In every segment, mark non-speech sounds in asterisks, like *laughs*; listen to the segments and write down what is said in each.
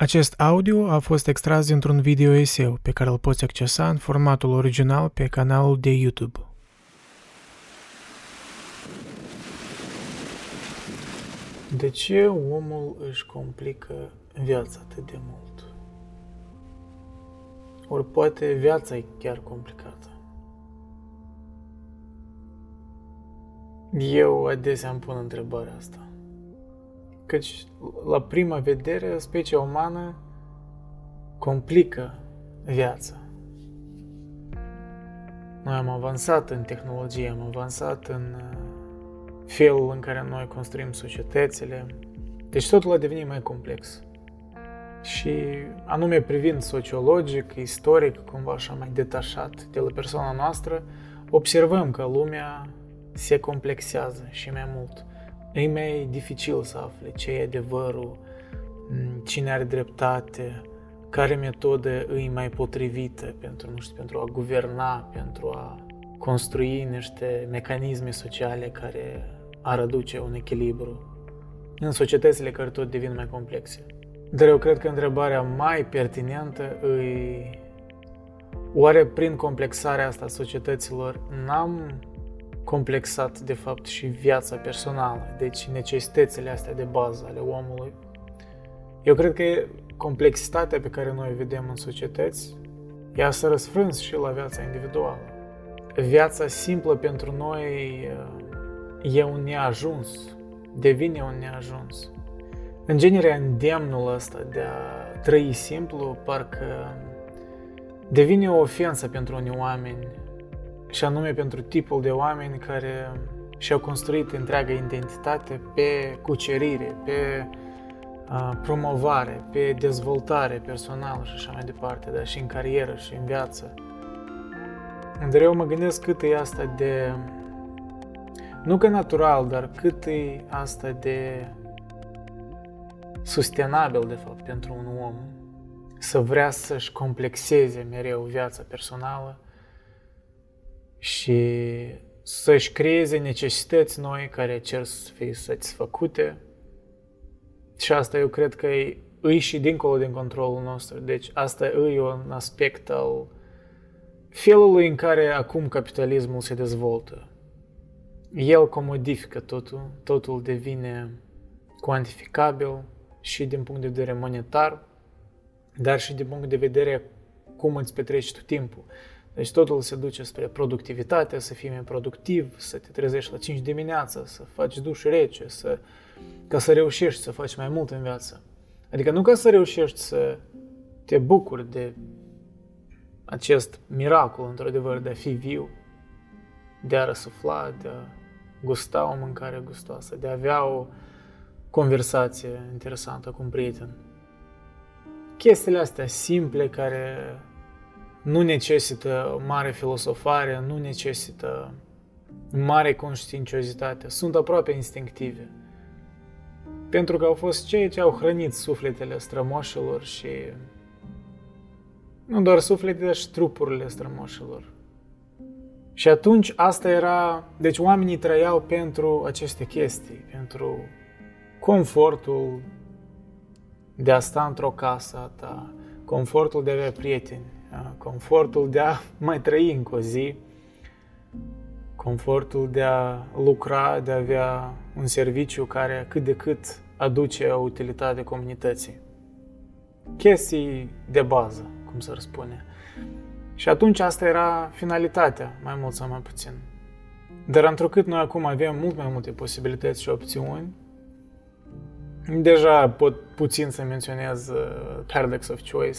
Acest audio a fost extras dintr-un video eseu pe care îl poți accesa în formatul original pe canalul de YouTube. De ce omul își complică viața atât de mult? Ori poate viața e chiar complicată. Eu adesea îmi pun întrebarea asta. Căci, la prima vedere, specia umană complică viața. Noi am avansat în tehnologie, am avansat în uh, felul în care noi construim societățile. Deci totul a devenit mai complex. Și anume privind sociologic, istoric, cumva așa mai detașat de la persoana noastră, observăm că lumea se complexează și mai mult. E mai dificil să afle ce e adevărul, cine are dreptate, care metodă e mai potrivită pentru, nu știu, pentru a guverna, pentru a construi niște mecanisme sociale care ar aduce un echilibru în societățile care tot devin mai complexe. Dar eu cred că întrebarea mai pertinentă e oare prin complexarea asta a societăților n-am complexat, de fapt, și viața personală, deci necesitățile astea de bază ale omului. Eu cred că complexitatea pe care noi o vedem în societăți, ea să răsfrâns și la viața individuală. Viața simplă pentru noi uh, e un neajuns, devine un neajuns. În genere, îndemnul ăsta de a trăi simplu parcă devine o ofensă pentru unii oameni și anume pentru tipul de oameni care și-au construit întreaga identitate pe cucerire, pe uh, promovare, pe dezvoltare personală și așa mai departe, dar și în carieră și în viață. Dar eu mă gândesc cât e asta de, nu că natural, dar cât e asta de sustenabil, de fapt, pentru un om să vrea să-și complexeze mereu viața personală și să-și creeze necesități noi care cer să fie satisfăcute. Și asta eu cred că e, e și dincolo din controlul nostru. Deci asta e un aspect al felului în care acum capitalismul se dezvoltă. El comodifică totul, totul devine cuantificabil și din punct de vedere monetar, dar și din punct de vedere cum îți petreci tu timpul. Deci totul se duce spre productivitate, să fii mai productiv, să te trezești la 5 dimineața, să faci duș rece, să, ca să reușești să faci mai mult în viață. Adică nu ca să reușești să te bucuri de acest miracol, într-adevăr, de a fi viu, de a răsufla, de a gusta o mâncare gustoasă, de a avea o conversație interesantă cu un prieten. Chestiile astea simple care nu necesită mare filosofare, nu necesită mare conștiinciozitate, sunt aproape instinctive. Pentru că au fost cei ce au hrănit sufletele strămoșilor și nu doar sufletele, dar și trupurile strămoșilor. Și atunci asta era, deci oamenii trăiau pentru aceste chestii, pentru confortul de a sta într-o casă a ta, confortul de a avea prieteni, confortul de a mai trăi încă o zi, confortul de a lucra, de a avea un serviciu care cât de cât aduce o utilitate comunității. Chestii de bază, cum să răspune. Și atunci asta era finalitatea, mai mult sau mai puțin. Dar întrucât noi acum avem mult mai multe posibilități și opțiuni, deja pot puțin să menționez uh, paradox of choice,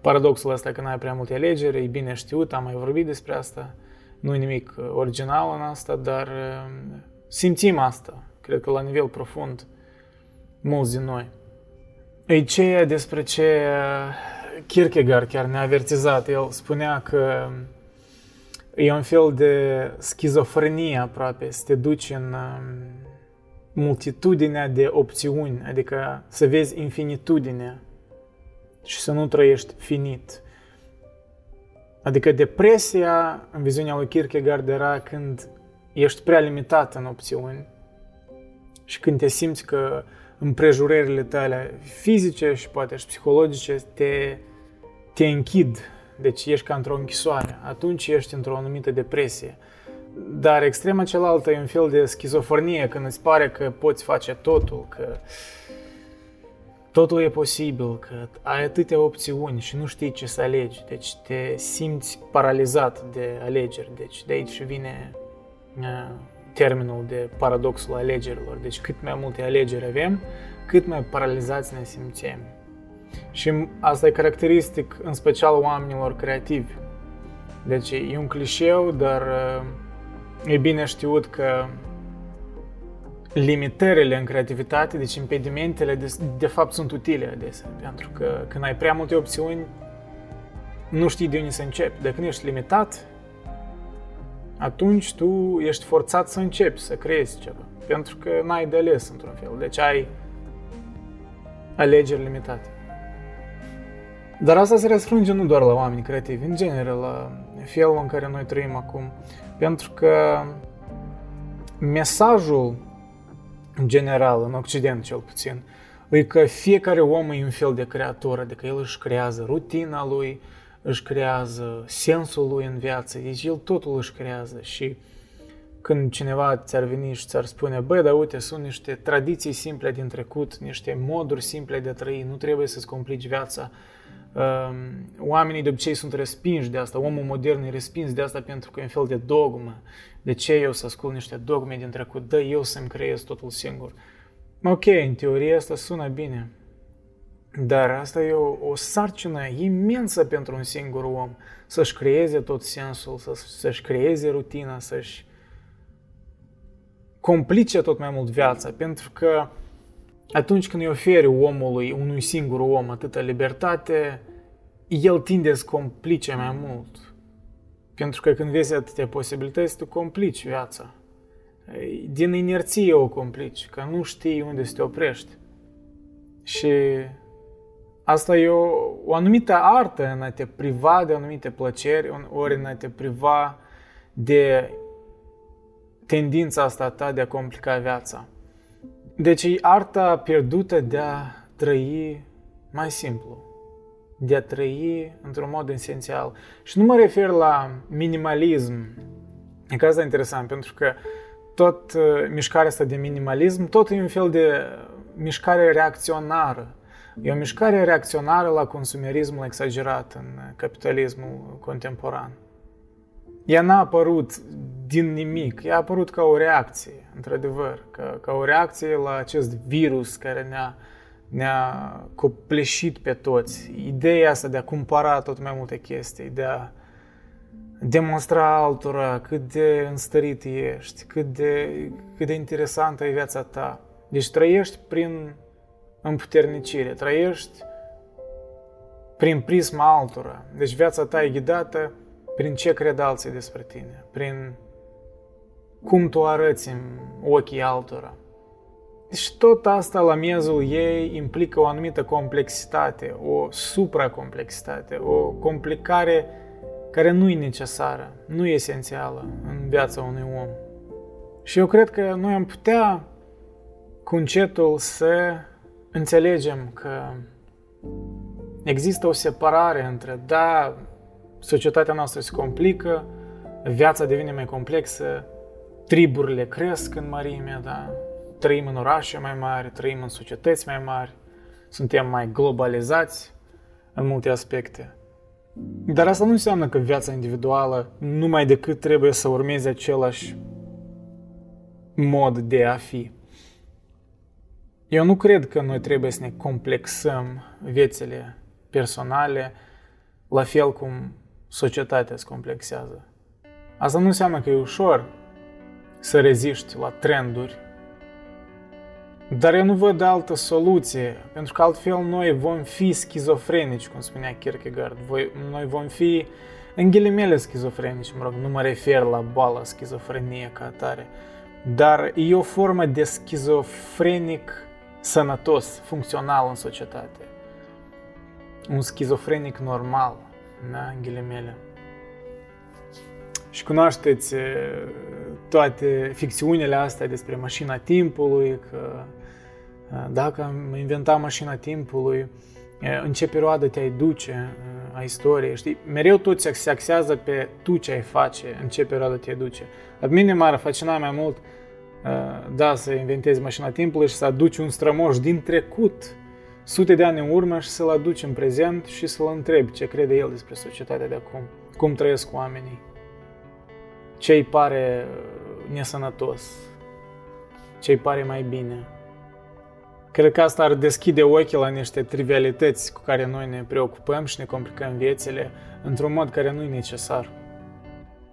paradoxul ăsta că n-ai prea multe alegeri, e bine știut, am mai vorbit despre asta, nu e nimic uh, original în asta, dar uh, simțim asta, cred că la nivel profund, mulți din noi. E ceea despre ce Kierkegaard chiar ne-a avertizat. El spunea că e un fel de schizofrenie aproape, să te duci în multitudinea de opțiuni, adică să vezi infinitudinea și să nu trăiești finit. Adică depresia, în viziunea lui Kierkegaard, era când ești prea limitat în opțiuni și când te simți că împrejurările tale fizice și poate și psihologice te, te închid. Deci ești ca într-o închisoare. Atunci ești într-o anumită depresie. Dar extrema cealaltă e un fel de schizofrenie când îți pare că poți face totul, că totul e posibil, că ai atâtea opțiuni și nu știi ce să alegi. Deci te simți paralizat de alegeri. Deci de aici vine uh, termenul de paradoxul alegerilor. Deci cât mai multe alegeri avem, cât mai paralizați ne simțim. Și asta e caracteristic în special oamenilor creativi. Deci e un clișeu, dar uh, e bine știut că limitările în creativitate, deci impedimentele, de, de fapt sunt utile adesea. Pentru că când ai prea multe opțiuni, nu știi de unde să începi. Dacă nu ești limitat, atunci tu ești forțat să începi, să creezi ceva. Pentru că n-ai de ales într-un fel. Deci ai alegeri limitate. Dar asta se răsfrânge nu doar la oameni creativi, în genere, la felul în care noi trăim acum. Pentru că mesajul general, în Occident cel puțin, e că fiecare om e un fel de creator, adică el își creează rutina lui, își creează sensul lui în viață, deci el totul își creează și când cineva ți-ar veni și ți-ar spune, băi, dar uite, sunt niște tradiții simple din trecut, niște moduri simple de a trăi, nu trebuie să-ți complici viața. Um, oamenii de obicei sunt respinși de asta, omul modern e respins de asta pentru că e un fel de dogmă. De ce eu să ascult niște dogme din trecut? Dă eu să-mi creez totul singur. Ok, în teorie asta sună bine, dar asta e o, o sarcină imensă pentru un singur om, să-și creeze tot sensul, să, să-și creeze rutina, să-și complice tot mai mult viața, pentru că atunci când îi oferi omului, unui singur om, atâta libertate, el tinde să complice mai mult. Pentru că când vezi atâtea posibilități, tu complici viața. Din inerție o complici, că nu știi unde să te oprești. Și asta e o, o anumită artă în a te priva de anumite plăceri, ori în a te priva de tendința asta ta de a complica viața. Deci e arta pierdută de a trăi mai simplu, de a trăi într-un mod esențial. Și nu mă refer la minimalism. E că asta e interesant, pentru că tot uh, mișcarea asta de minimalism, tot e un fel de mișcare reacționară. E o mișcare reacționară la consumerismul exagerat în capitalismul contemporan. Ea n-a apărut din nimic, ea a apărut ca o reacție, într-adevăr, ca, ca o reacție la acest virus care ne-a, ne-a copleșit pe toți. Ideea asta de a cumpăra tot mai multe chestii, de a demonstra altora cât de înstărit ești, cât de, cât de interesantă e viața ta. Deci trăiești prin împuternicire, trăiești prin prisma altora. Deci viața ta e ghidată prin ce cred alții despre tine, prin cum tu arăți în ochii altora. Deci tot asta la miezul ei implică o anumită complexitate, o supracomplexitate, o complicare care nu e necesară, nu e esențială în viața unui om. Și eu cred că noi am putea cu încetul să înțelegem că există o separare între, da, societatea noastră se complică, viața devine mai complexă, triburile cresc în mărime, da? trăim în orașe mai mari, trăim în societăți mai mari, suntem mai globalizați în multe aspecte. Dar asta nu înseamnă că viața individuală numai decât trebuie să urmeze același mod de a fi. Eu nu cred că noi trebuie să ne complexăm viețile personale la fel cum societatea se complexează. Asta nu înseamnă că e ușor să reziști la trenduri, dar eu nu văd altă soluție, pentru că altfel noi vom fi schizofrenici, cum spunea Kierkegaard. Noi vom fi, în ghilimele, schizofrenici, mă rog, nu mă refer la boala schizofrenie ca atare, dar e o formă de schizofrenic sănătos, funcțional în societate. Un schizofrenic normal da, în ghilimele. Și cunoașteți toate ficțiunile astea despre mașina timpului, că Dacă am inventat mașina timpului, în ce perioadă te-ai duce a istoriei, știi? Mereu tot se axează pe tu ce ai face, în ce perioadă te duce. La mine m-ar fascina mai mult, da, să inventezi mașina timpului și să aduci un strămoș din trecut, sute de ani în urmă și să-l aduci în prezent și să-l întrebi ce crede el despre societatea de acum, cum trăiesc oamenii, ce îi pare nesănătos, ce îi pare mai bine. Cred că asta ar deschide ochii la niște trivialități cu care noi ne preocupăm și ne complicăm viețile într-un mod care nu e necesar.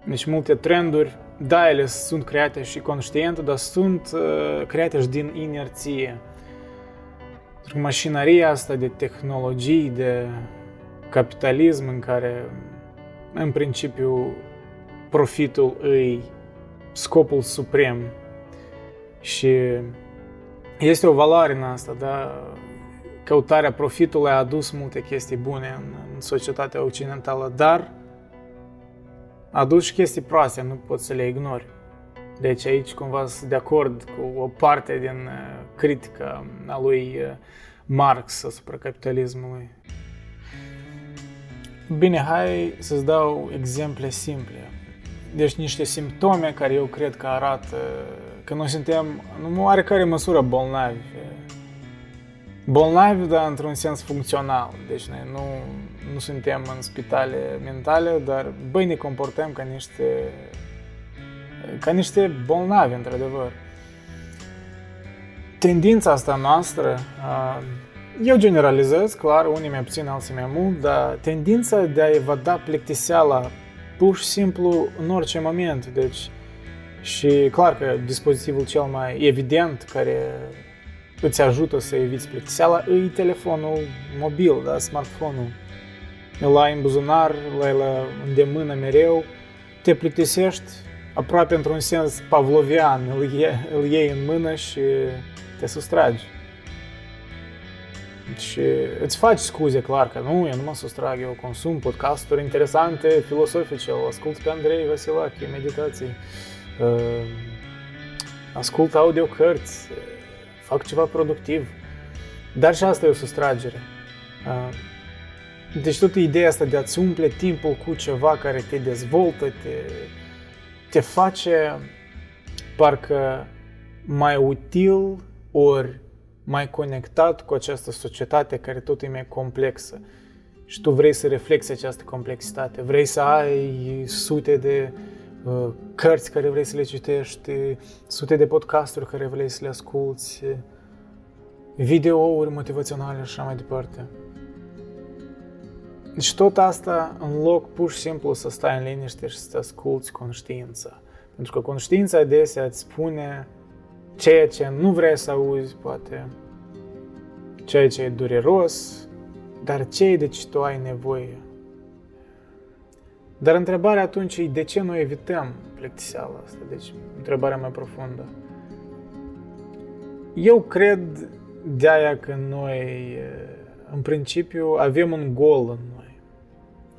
Deci multe trenduri, da, ele sunt create și conștient, dar sunt uh, create și din inerție. Pentru mașinăria asta de tehnologii, de capitalism în care în principiu profitul îi scopul suprem și este o valoare în asta, da? Căutarea profitului a adus multe chestii bune în, în societatea occidentală, dar a adus și chestii proaste, nu poți să le ignori. Deci aici cumva sunt de acord cu o parte din uh, critica a lui uh, Marx asupra capitalismului. Bine, hai să-ți dau exemple simple. Deci niște simptome care eu cred că arată că noi suntem în oarecare măsură bolnavi. Bolnavi, dar într-un sens funcțional. Deci noi nu, nu suntem în spitale mentale, dar băi ne comportăm ca niște ca niște bolnavi, într-adevăr. Tendința asta noastră, eu generalizez, clar, unii mai puțin, alții mai mult, dar tendința de a evada plictiseala pur și simplu în orice moment. Deci, și clar că dispozitivul cel mai evident care îți ajută să eviți plictiseala e telefonul mobil, da, smartphone-ul. Îl ai în buzunar, îl ai la îndemână mereu, te plictisești aproape într-un sens pavlovian, îl, ie, îl iei în mână și te sustragi. Și îți faci scuze, clar, că nu, eu nu mă sustrag, eu consum podcasturi interesante, filosofice, o ascult pe Andrei Vasilache, meditații, uh, ascult audiocărți, fac ceva productiv. Dar și asta e o sustragere. Uh, deci tot ideea asta de a-ți umple timpul cu ceva care te dezvoltă, te, te face parcă mai util ori mai conectat cu această societate care tot e mai complexă. Și tu vrei să reflexi această complexitate, vrei să ai sute de uh, cărți care vrei să le citești, sute de podcasturi care vrei să le asculți, videouri motivaționale și așa mai departe. Deci tot asta în loc pur și simplu să stai în liniște și să asculți conștiința. Pentru că conștiința adesea îți spune ceea ce nu vrei să auzi, poate, ceea ce e dureros, dar ce de ce tu ai nevoie. Dar întrebarea atunci e de ce noi evităm plictiseala asta? Deci, întrebarea mai profundă. Eu cred de aia că noi, în principiu, avem un gol în noi.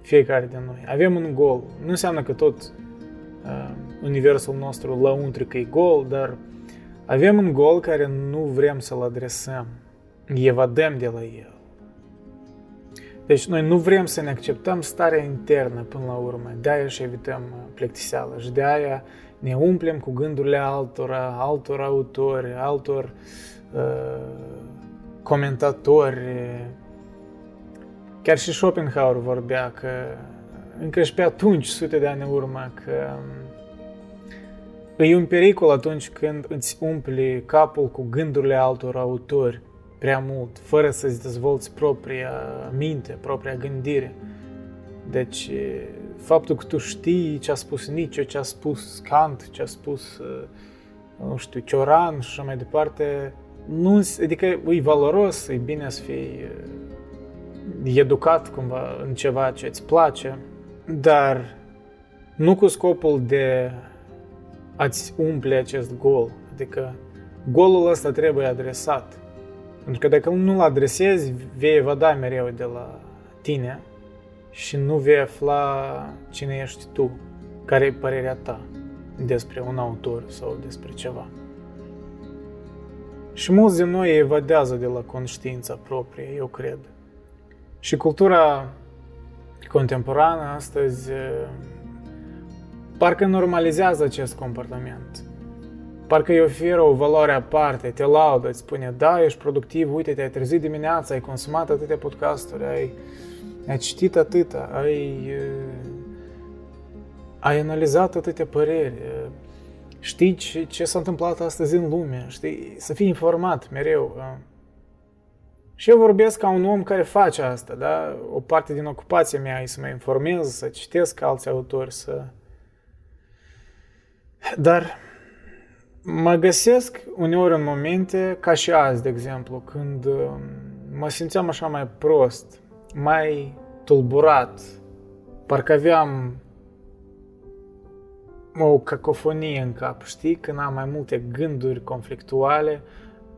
Fiecare din noi. Avem un gol. Nu înseamnă că tot uh, universul nostru lăuntric e gol, dar avem un gol care nu vrem să-l adresăm. Evadăm de la el. Deci noi nu vrem să ne acceptăm starea internă până la urmă. De-aia și evităm plictiseală și de-aia ne umplem cu gândurile altora, altor autori, altor uh, comentatori. Chiar și Schopenhauer vorbea că încă și pe atunci, sute de ani în urmă, că E un pericol atunci când îți umpli capul cu gândurile altor autori prea mult, fără să-ți dezvolți propria minte, propria gândire. Deci, faptul că tu știi ce a spus Nietzsche, ce a spus Kant, ce a spus, nu știu, Cioran și așa mai departe, nu, adică e valoros, e bine să fii educat cumva în ceva ce îți place, dar nu cu scopul de a-ți umple acest gol. Adică golul ăsta trebuie adresat. Pentru că dacă nu-l adresezi, vei evada mereu de la tine și nu vei afla cine ești tu, care e părerea ta despre un autor sau despre ceva. Și mulți din noi evadează de la conștiința proprie, eu cred. Și cultura contemporană astăzi parcă normalizează acest comportament. Parcă îi oferă o valoare aparte, te laudă, îți spune, da, ești productiv, uite, te-ai trezit dimineața, ai consumat atâtea podcasturi, ai, ai citit atâta, ai, ai analizat atâtea păreri, știi ce, ce s-a întâmplat astăzi în lume, știi, să fii informat mereu. Și eu vorbesc ca un om care face asta, da? O parte din ocupația mea e să mă informez, să citesc alți autori, să... Dar mă găsesc uneori în momente, ca și azi, de exemplu, când um, mă simțeam așa mai prost, mai tulburat, parcă aveam o cacofonie în cap, știi? Când am mai multe gânduri conflictuale,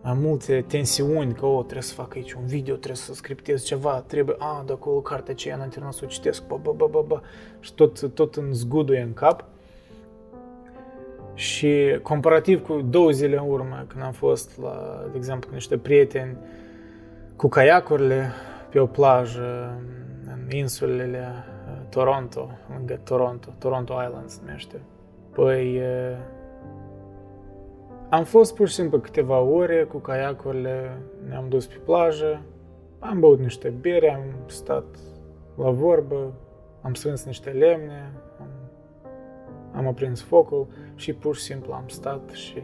mai multe tensiuni, că, o, trebuie să fac aici un video, trebuie să scriptez ceva, trebuie, a, de acolo cartea aceea în internet să o citesc, bă, bă, bă, bă, bă, și tot, tot în zguduie în cap. Și comparativ cu două zile în urmă, când am fost, la, de exemplu, cu niște prieteni cu caiacurile pe o plajă în insulele uh, Toronto, lângă Toronto, Toronto Islands numește. Păi, uh, am fost pur și simplu câteva ore cu caiacurile, ne-am dus pe plajă, am băut niște bere, am stat la vorbă, am strâns niște lemne, am, am aprins focul și pur și simplu am stat și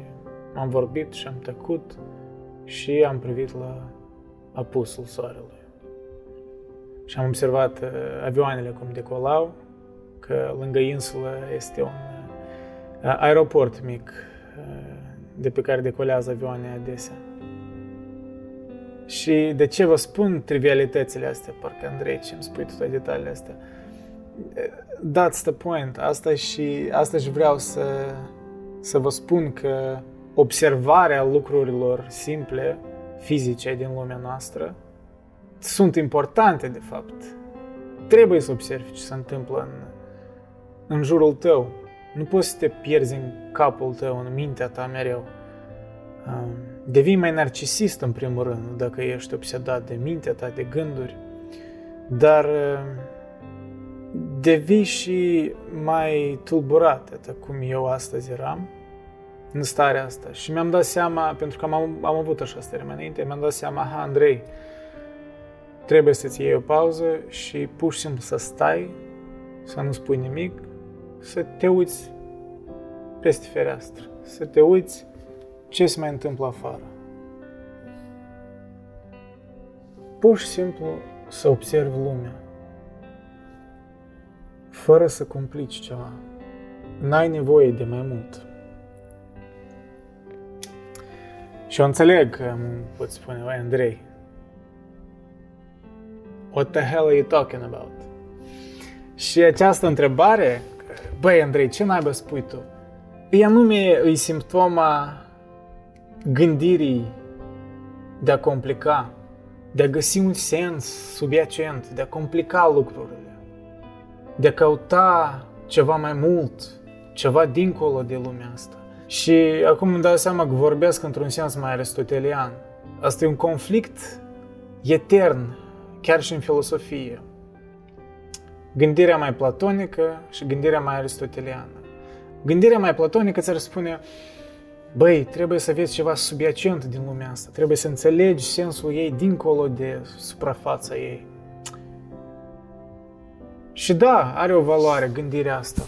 am vorbit și am tăcut și am privit la apusul soarelui. Și am observat uh, avioanele cum decolau, că lângă insulă este un uh, aeroport mic uh, de pe care decolează avioane adesea. Și de ce vă spun trivialitățile astea, parcă Andrei, ce îmi spui toate detaliile astea? That's the point. Asta și, asta și vreau să, să vă spun că observarea lucrurilor simple, fizice din lumea noastră, sunt importante, de fapt. Trebuie să observi ce se întâmplă în, în jurul tău. Nu poți să te pierzi în capul tău, în mintea ta mereu. Devii mai narcisist, în primul rând, dacă ești obsedat de mintea ta, de gânduri, dar devii și mai tulburat, atât cum eu astăzi eram, în starea asta. Și mi-am dat seama, pentru că am, am avut așa stare mai înainte, mi-am dat seama, ha, Andrei, trebuie să-ți iei o pauză și pur și simplu să stai, să nu spui nimic, să te uiți peste fereastră, să te uiți ce se mai întâmplă afară. Pur și simplu să observi lumea, fără să complici ceva. N-ai nevoie de mai mult. Și eu înțeleg că pot spune, oi, Andrei, what the hell are you talking about? Și această întrebare, băi, Andrei, ce naiba spui tu? E anume e simptoma gândirii de a complica, de a găsi un sens subiacent, de a complica lucrurile, de a căuta ceva mai mult, ceva dincolo de lumea asta. Și acum îmi dau seama că vorbesc într-un sens mai aristotelian. Asta e un conflict etern, chiar și în filosofie. Gândirea mai platonică și gândirea mai aristoteliană. Gândirea mai platonică ți-ar spune, băi, trebuie să vezi ceva subiacent din lumea asta, trebuie să înțelegi sensul ei dincolo de suprafața ei. Și da, are o valoare gândirea asta.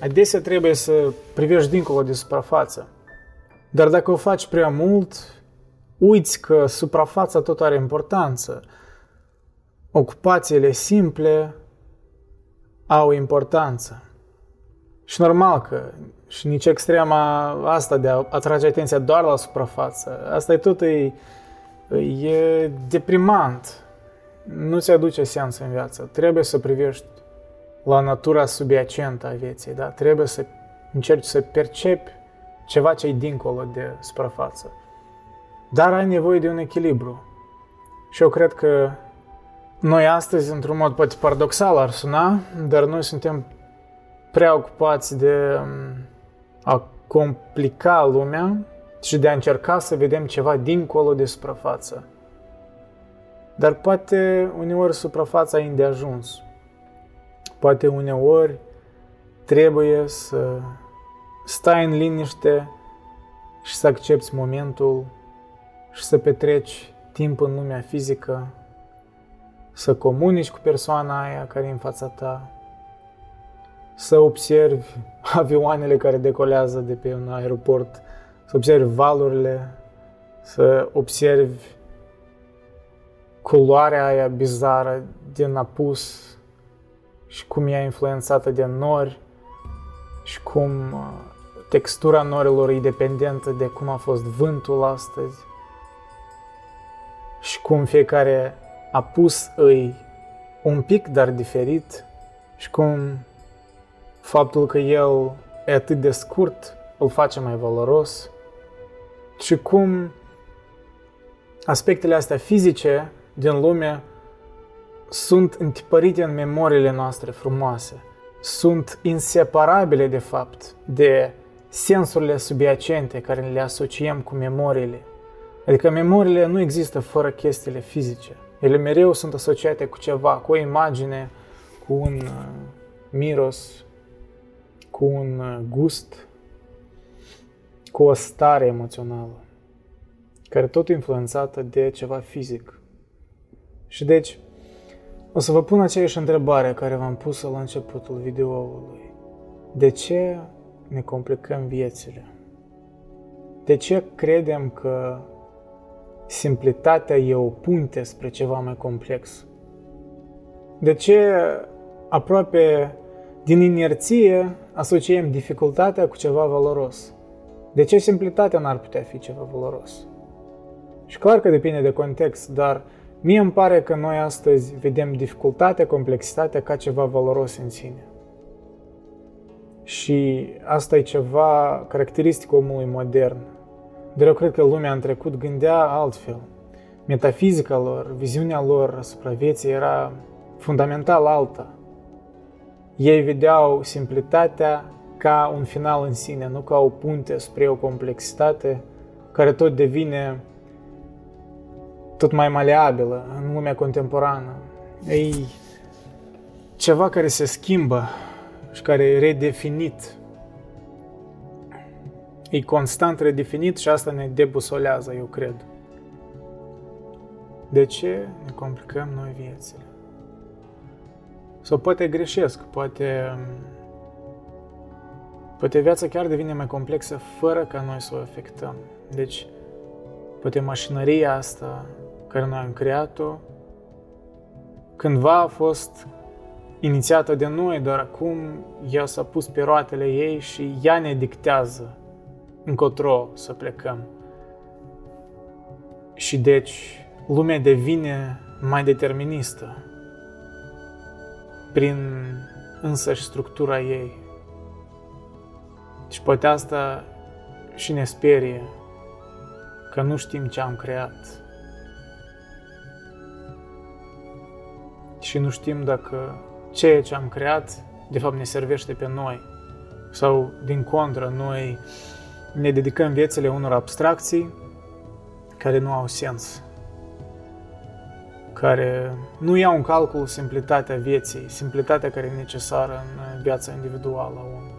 Adesea trebuie să privești dincolo de suprafață. Dar dacă o faci prea mult, uiți că suprafața tot are importanță. Ocupațiile simple au importanță. Și normal că și nici extrema asta de a atrage atenția doar la suprafață, asta e tot e, e deprimant. Nu ți aduce sens în viață. Trebuie să privești la natura subiacentă a vieții, da? Trebuie să încerci să percepi ceva ce e dincolo de suprafață. Dar ai nevoie de un echilibru. Și eu cred că noi astăzi, într-un mod poate paradoxal ar suna, dar noi suntem prea ocupați de um, a complica lumea și de a încerca să vedem ceva dincolo de suprafață. Dar poate uneori suprafața e îndeajuns. Poate uneori trebuie să stai în liniște și să accepti momentul și să petreci timp în lumea fizică, să comunici cu persoana aia care e în fața ta, să observi *laughs* avioanele care decolează de pe un aeroport, să observi valurile, să observi culoarea aia bizară din apus și cum e influențată de nori și cum uh, textura norilor e dependentă de cum a fost vântul astăzi și cum fiecare apus îi un pic, dar diferit și cum faptul că el e atât de scurt îl face mai valoros și cum aspectele astea fizice din lume sunt întipărite în memoriile noastre frumoase. Sunt inseparabile, de fapt, de sensurile subiacente care le asociem cu memoriile. Adică memoriile nu există fără chestiile fizice. Ele mereu sunt asociate cu ceva, cu o imagine, cu un uh, miros, cu un uh, gust, cu o stare emoțională, care tot influențată de ceva fizic. Și deci, o să vă pun aceeași întrebare care v-am pus-o la începutul videoului. De ce ne complicăm viețile? De ce credem că simplitatea e o punte spre ceva mai complex? De ce aproape din inerție asociem dificultatea cu ceva valoros? De ce simplitatea n-ar putea fi ceva valoros? Și clar că depinde de context, dar Mie îmi pare că noi astăzi vedem dificultatea, complexitatea ca ceva valoros în sine. Și asta e ceva caracteristic omului modern. Dar eu cred că lumea în trecut gândea altfel. Metafizica lor, viziunea lor asupra vieții era fundamental alta. Ei vedeau simplitatea ca un final în sine, nu ca o punte spre o complexitate care tot devine tot mai maleabilă în lumea contemporană. E ceva care se schimbă și care e redefinit. E constant redefinit și asta ne debusolează, eu cred. De ce ne complicăm noi viețile? Sau poate greșesc, poate, poate viața chiar devine mai complexă fără ca noi să o afectăm. Deci, poate mașinăria asta care noi am creat-o, cândva a fost inițiată de noi, doar acum ea s-a pus pe roatele ei și ea ne dictează încotro să plecăm. Și deci lumea devine mai deterministă prin însăși structura ei. Și poate asta și ne sperie că nu știm ce am creat. și nu știm dacă ceea ce am creat de fapt ne servește pe noi. Sau, din contră, noi ne dedicăm viețile unor abstracții care nu au sens, care nu iau în calcul simplitatea vieții, simplitatea care e necesară în viața individuală a